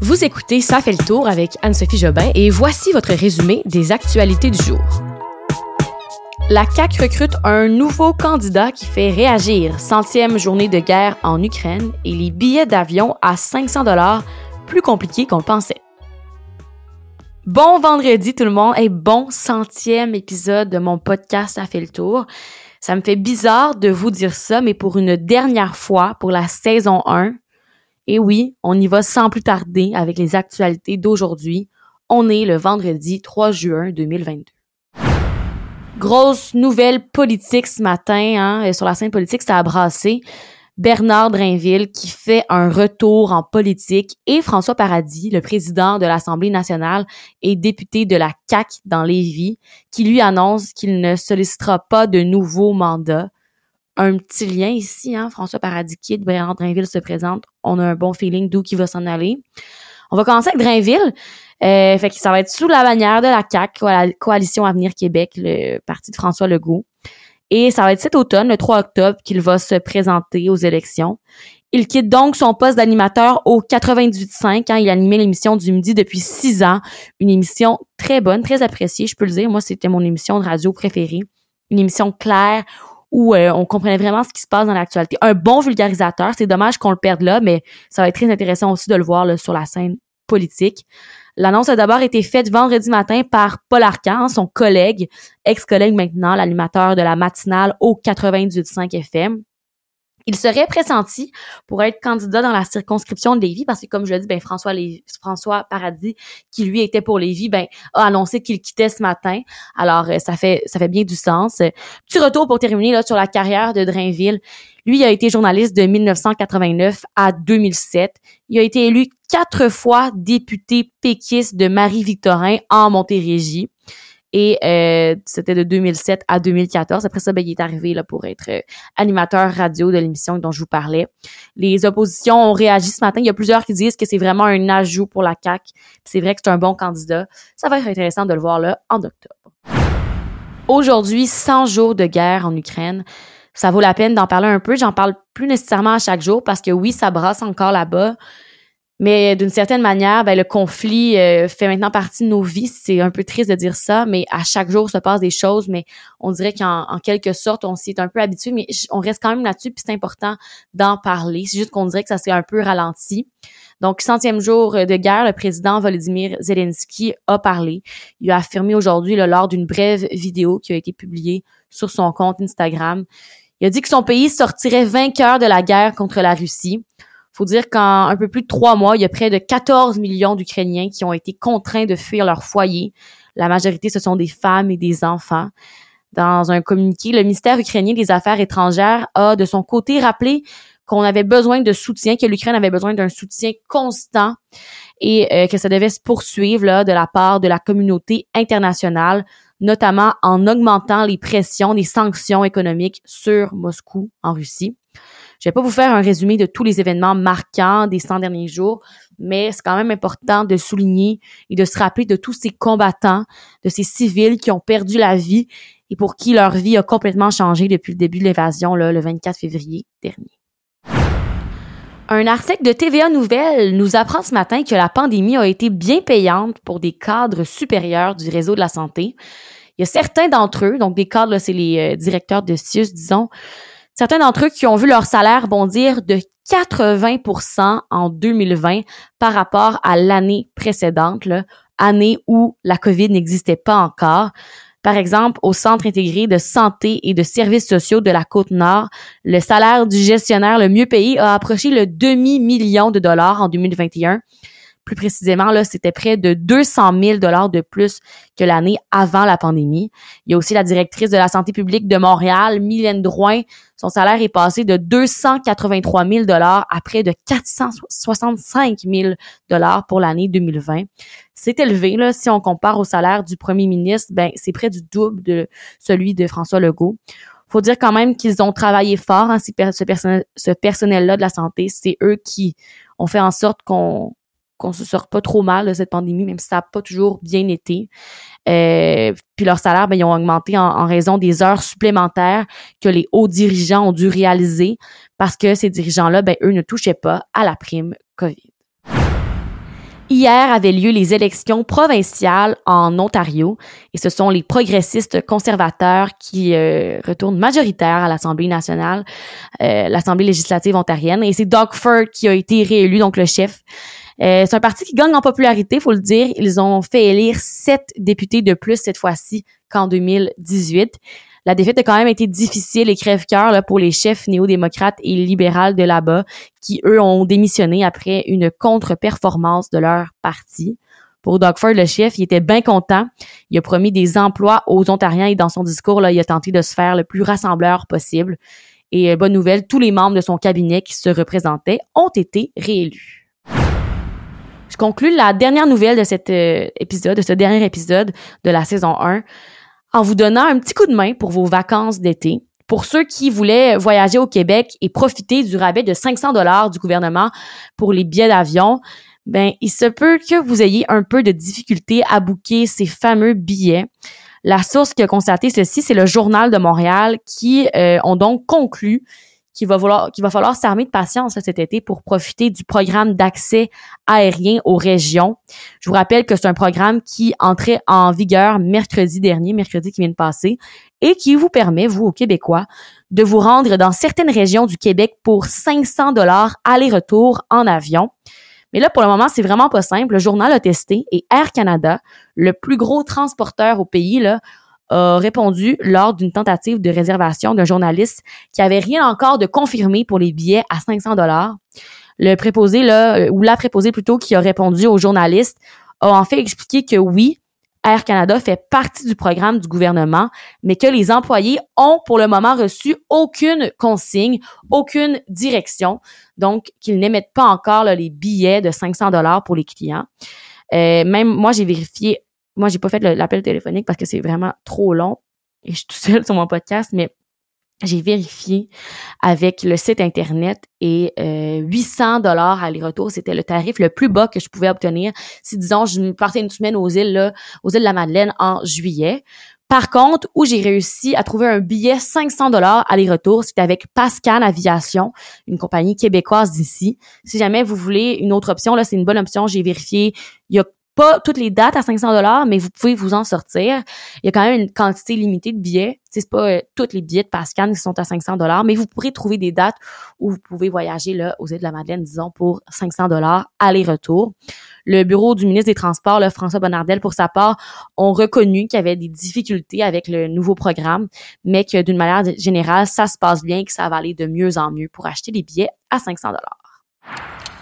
Vous écoutez Ça fait le tour avec Anne-Sophie Jobin et voici votre résumé des actualités du jour. La CAQ recrute un nouveau candidat qui fait réagir. Centième journée de guerre en Ukraine et les billets d'avion à 500 dollars plus compliqués qu'on le pensait. Bon vendredi tout le monde et bon centième épisode de mon podcast Ça fait le tour. Ça me fait bizarre de vous dire ça, mais pour une dernière fois, pour la saison 1, et oui, on y va sans plus tarder avec les actualités d'aujourd'hui. On est le vendredi 3 juin 2022. Grosse nouvelle politique ce matin, hein, sur la scène politique, ça a brassé. Bernard Drainville qui fait un retour en politique et François Paradis, le président de l'Assemblée nationale et député de la CAQ dans Lévis, qui lui annonce qu'il ne sollicitera pas de nouveau mandat. Un petit lien ici, hein, François Paradis quitte, Bernard Drainville se présente, on a un bon feeling d'où qu'il va s'en aller. On va commencer avec Drainville. Euh, fait que ça va être sous la bannière de la CAQ, la Coalition Avenir Québec, le parti de François Legault. Et ça va être cet automne, le 3 octobre, qu'il va se présenter aux élections. Il quitte donc son poste d'animateur au 98.5. Hein, il animait l'émission du midi depuis six ans. Une émission très bonne, très appréciée, je peux le dire. Moi, c'était mon émission de radio préférée. Une émission claire où euh, on comprenait vraiment ce qui se passe dans l'actualité. Un bon vulgarisateur. C'est dommage qu'on le perde là, mais ça va être très intéressant aussi de le voir là, sur la scène politique. L'annonce a d'abord été faite vendredi matin par Paul Arcan, son collègue, ex-collègue maintenant, l'animateur de la matinale au 98.5 FM. Il serait pressenti pour être candidat dans la circonscription de Lévis parce que, comme je l'ai dit, ben, François, François Paradis, qui lui était pour Lévis, ben, a annoncé qu'il quittait ce matin. Alors, euh, ça fait, ça fait bien du sens. Petit retour pour terminer, là, sur la carrière de Drainville. Lui, il a été journaliste de 1989 à 2007. Il a été élu quatre fois député péquiste de Marie-Victorin en Montérégie. Et euh, c'était de 2007 à 2014. Après ça, ben, il est arrivé là, pour être euh, animateur radio de l'émission dont je vous parlais. Les oppositions ont réagi ce matin. Il y a plusieurs qui disent que c'est vraiment un ajout pour la CAQ. C'est vrai que c'est un bon candidat. Ça va être intéressant de le voir là en octobre. Aujourd'hui, 100 jours de guerre en Ukraine. Ça vaut la peine d'en parler un peu. J'en parle plus nécessairement à chaque jour parce que oui, ça brasse encore là-bas. Mais d'une certaine manière, ben, le conflit euh, fait maintenant partie de nos vies. C'est un peu triste de dire ça, mais à chaque jour se passent des choses, mais on dirait qu'en quelque sorte, on s'y est un peu habitué, mais on reste quand même là-dessus, puis c'est important d'en parler. C'est juste qu'on dirait que ça s'est un peu ralenti. Donc, centième jour de guerre, le président Volodymyr Zelensky a parlé. Il a affirmé aujourd'hui, lors d'une brève vidéo qui a été publiée sur son compte Instagram, il a dit que son pays sortirait vainqueur de la guerre contre la Russie faut dire qu'en un peu plus de trois mois, il y a près de 14 millions d'Ukrainiens qui ont été contraints de fuir leur foyer. La majorité, ce sont des femmes et des enfants. Dans un communiqué, le ministère ukrainien des Affaires étrangères a de son côté rappelé qu'on avait besoin de soutien, que l'Ukraine avait besoin d'un soutien constant et euh, que ça devait se poursuivre de la part de la communauté internationale, notamment en augmentant les pressions, les sanctions économiques sur Moscou en Russie. Je vais pas vous faire un résumé de tous les événements marquants des 100 derniers jours, mais c'est quand même important de souligner et de se rappeler de tous ces combattants, de ces civils qui ont perdu la vie et pour qui leur vie a complètement changé depuis le début de l'évasion, le 24 février dernier. Un article de TVA Nouvelle nous apprend ce matin que la pandémie a été bien payante pour des cadres supérieurs du réseau de la santé. Il y a certains d'entre eux, donc des cadres, c'est les euh, directeurs de CIUS, disons, Certains d'entre eux qui ont vu leur salaire bondir de 80% en 2020 par rapport à l'année précédente, là, année où la COVID n'existait pas encore. Par exemple, au Centre intégré de santé et de services sociaux de la Côte-Nord, le salaire du gestionnaire le mieux payé a approché le demi-million de dollars en 2021 plus précisément, là, c'était près de 200 000 dollars de plus que l'année avant la pandémie. Il y a aussi la directrice de la santé publique de Montréal, Mylène Drouin. Son salaire est passé de 283 000 dollars à près de 465 000 dollars pour l'année 2020. C'est élevé, là, si on compare au salaire du premier ministre, ben, c'est près du double de celui de François Legault faut dire quand même qu'ils ont travaillé fort, hein, ce, personnel, ce personnel-là de la santé. C'est eux qui ont fait en sorte qu'on qu'on se sort pas trop mal de cette pandémie, même si ça n'a pas toujours bien été. Euh, puis leur salaire, ben, ils ont augmenté en, raison des heures supplémentaires que les hauts dirigeants ont dû réaliser parce que ces dirigeants-là, ben, eux ne touchaient pas à la prime COVID. Hier avaient lieu les élections provinciales en Ontario et ce sont les progressistes conservateurs qui euh, retournent majoritaires à l'Assemblée nationale, euh, l'Assemblée législative ontarienne. Et c'est Doug Ford qui a été réélu, donc le chef. Euh, c'est un parti qui gagne en popularité, faut le dire. Ils ont fait élire sept députés de plus cette fois-ci qu'en 2018. La défaite a quand même été difficile et crève-cœur pour les chefs néo-démocrates et libérales de là-bas, qui eux ont démissionné après une contre-performance de leur parti. Pour Doug Ford, le chef, il était bien content. Il a promis des emplois aux Ontariens et dans son discours, là, il a tenté de se faire le plus rassembleur possible. Et euh, bonne nouvelle, tous les membres de son cabinet qui se représentaient ont été réélus. Conclue la dernière nouvelle de cet euh, épisode, de ce dernier épisode de la saison 1 en vous donnant un petit coup de main pour vos vacances d'été. Pour ceux qui voulaient voyager au Québec et profiter du rabais de 500 dollars du gouvernement pour les billets d'avion, ben il se peut que vous ayez un peu de difficulté à booker ces fameux billets. La source qui a constaté ceci, c'est le Journal de Montréal qui euh, ont donc conclu qu'il va, falloir, s'armer de patience cet été pour profiter du programme d'accès aérien aux régions. Je vous rappelle que c'est un programme qui entrait en vigueur mercredi dernier, mercredi qui vient de passer, et qui vous permet, vous, aux Québécois, de vous rendre dans certaines régions du Québec pour 500 dollars aller-retour en avion. Mais là, pour le moment, c'est vraiment pas simple. Le journal a testé et Air Canada, le plus gros transporteur au pays, là, a répondu lors d'une tentative de réservation d'un journaliste qui avait rien encore de confirmé pour les billets à 500 dollars. Le préposé là euh, ou la préposée plutôt qui a répondu au journaliste a en fait expliqué que oui, Air Canada fait partie du programme du gouvernement, mais que les employés ont pour le moment reçu aucune consigne, aucune direction, donc qu'ils n'émettent pas encore les billets de 500 dollars pour les clients. Euh, même moi, j'ai vérifié moi, j'ai pas fait l'appel téléphonique parce que c'est vraiment trop long et je suis tout seul sur mon podcast, mais j'ai vérifié avec le site internet et 800 euh, dollars aller-retour, c'était le tarif le plus bas que je pouvais obtenir si disons je partais une semaine aux îles là, aux îles de la Madeleine en juillet. Par contre, où j'ai réussi à trouver un billet 500 dollars aller-retour, c'était avec Pascal Aviation, une compagnie québécoise d'ici. Si jamais vous voulez une autre option, là, c'est une bonne option. J'ai vérifié. Il y a pas toutes les dates à 500 dollars, mais vous pouvez vous en sortir. Il y a quand même une quantité limitée de billets. C'est pas euh, tous les billets de Pascal qui sont à 500 dollars, mais vous pourrez trouver des dates où vous pouvez voyager là aux îles de la Madeleine, disons pour 500 dollars aller-retour. Le bureau du ministre des Transports, François Bonnardel, pour sa part, ont reconnu qu'il y avait des difficultés avec le nouveau programme, mais que d'une manière générale, ça se passe bien, que ça va aller de mieux en mieux pour acheter des billets à 500 dollars.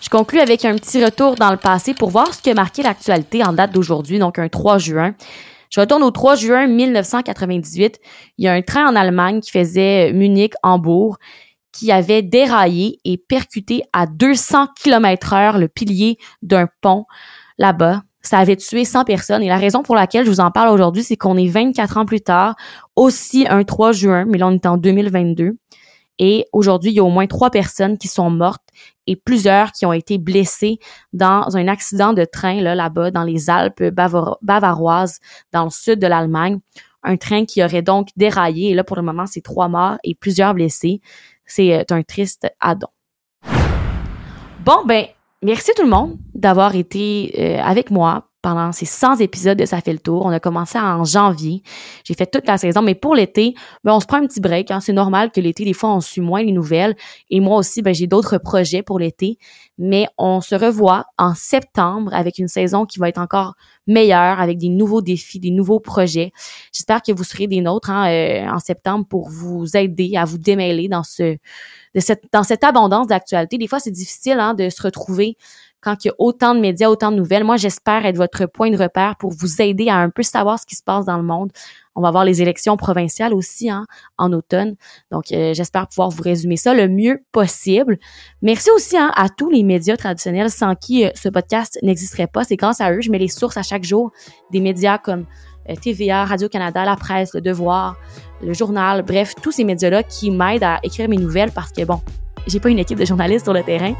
Je conclue avec un petit retour dans le passé pour voir ce qui a marqué l'actualité en date d'aujourd'hui, donc un 3 juin. Je retourne au 3 juin 1998. Il y a un train en Allemagne qui faisait Munich-Hambourg qui avait déraillé et percuté à 200 km heure le pilier d'un pont là-bas. Ça avait tué 100 personnes. Et la raison pour laquelle je vous en parle aujourd'hui, c'est qu'on est 24 ans plus tard, aussi un 3 juin, mais là on est en 2022. Et aujourd'hui, il y a au moins trois personnes qui sont mortes et plusieurs qui ont été blessées dans un accident de train là, là-bas dans les Alpes bavaroises, dans le sud de l'Allemagne. Un train qui aurait donc déraillé. Et là, pour le moment, c'est trois morts et plusieurs blessés. C'est euh, un triste addon. Bon, ben, merci tout le monde d'avoir été euh, avec moi pendant ces 100 épisodes de Ça fait le tour. On a commencé en janvier. J'ai fait toute la saison, mais pour l'été, ben, on se prend un petit break. Hein. C'est normal que l'été, des fois, on suit moins les nouvelles. Et moi aussi, ben, j'ai d'autres projets pour l'été. Mais on se revoit en septembre avec une saison qui va être encore meilleure, avec des nouveaux défis, des nouveaux projets. J'espère que vous serez des nôtres hein, euh, en septembre pour vous aider à vous démêler dans ce de cette, dans cette abondance d'actualité. Des fois, c'est difficile hein, de se retrouver quand il y a autant de médias, autant de nouvelles. Moi, j'espère être votre point de repère pour vous aider à un peu savoir ce qui se passe dans le monde. On va avoir les élections provinciales aussi hein, en automne. Donc, euh, j'espère pouvoir vous résumer ça le mieux possible. Merci aussi hein, à tous les médias traditionnels sans qui euh, ce podcast n'existerait pas. C'est grâce à eux. Je mets les sources à chaque jour des médias comme euh, TVA, Radio-Canada, La Presse, Le Devoir, Le Journal, bref, tous ces médias-là qui m'aident à écrire mes nouvelles parce que, bon, j'ai pas une équipe de journalistes sur le terrain.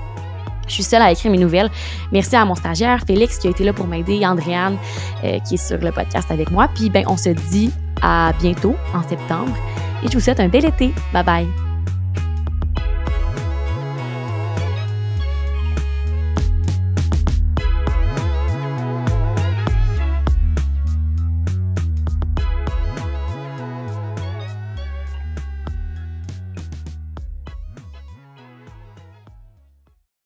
Je suis seule à écrire mes nouvelles. Merci à mon stagiaire, Félix, qui a été là pour m'aider, Andréane, euh, qui est sur le podcast avec moi. Puis, ben, on se dit à bientôt en septembre. Et je vous souhaite un bel été. Bye bye.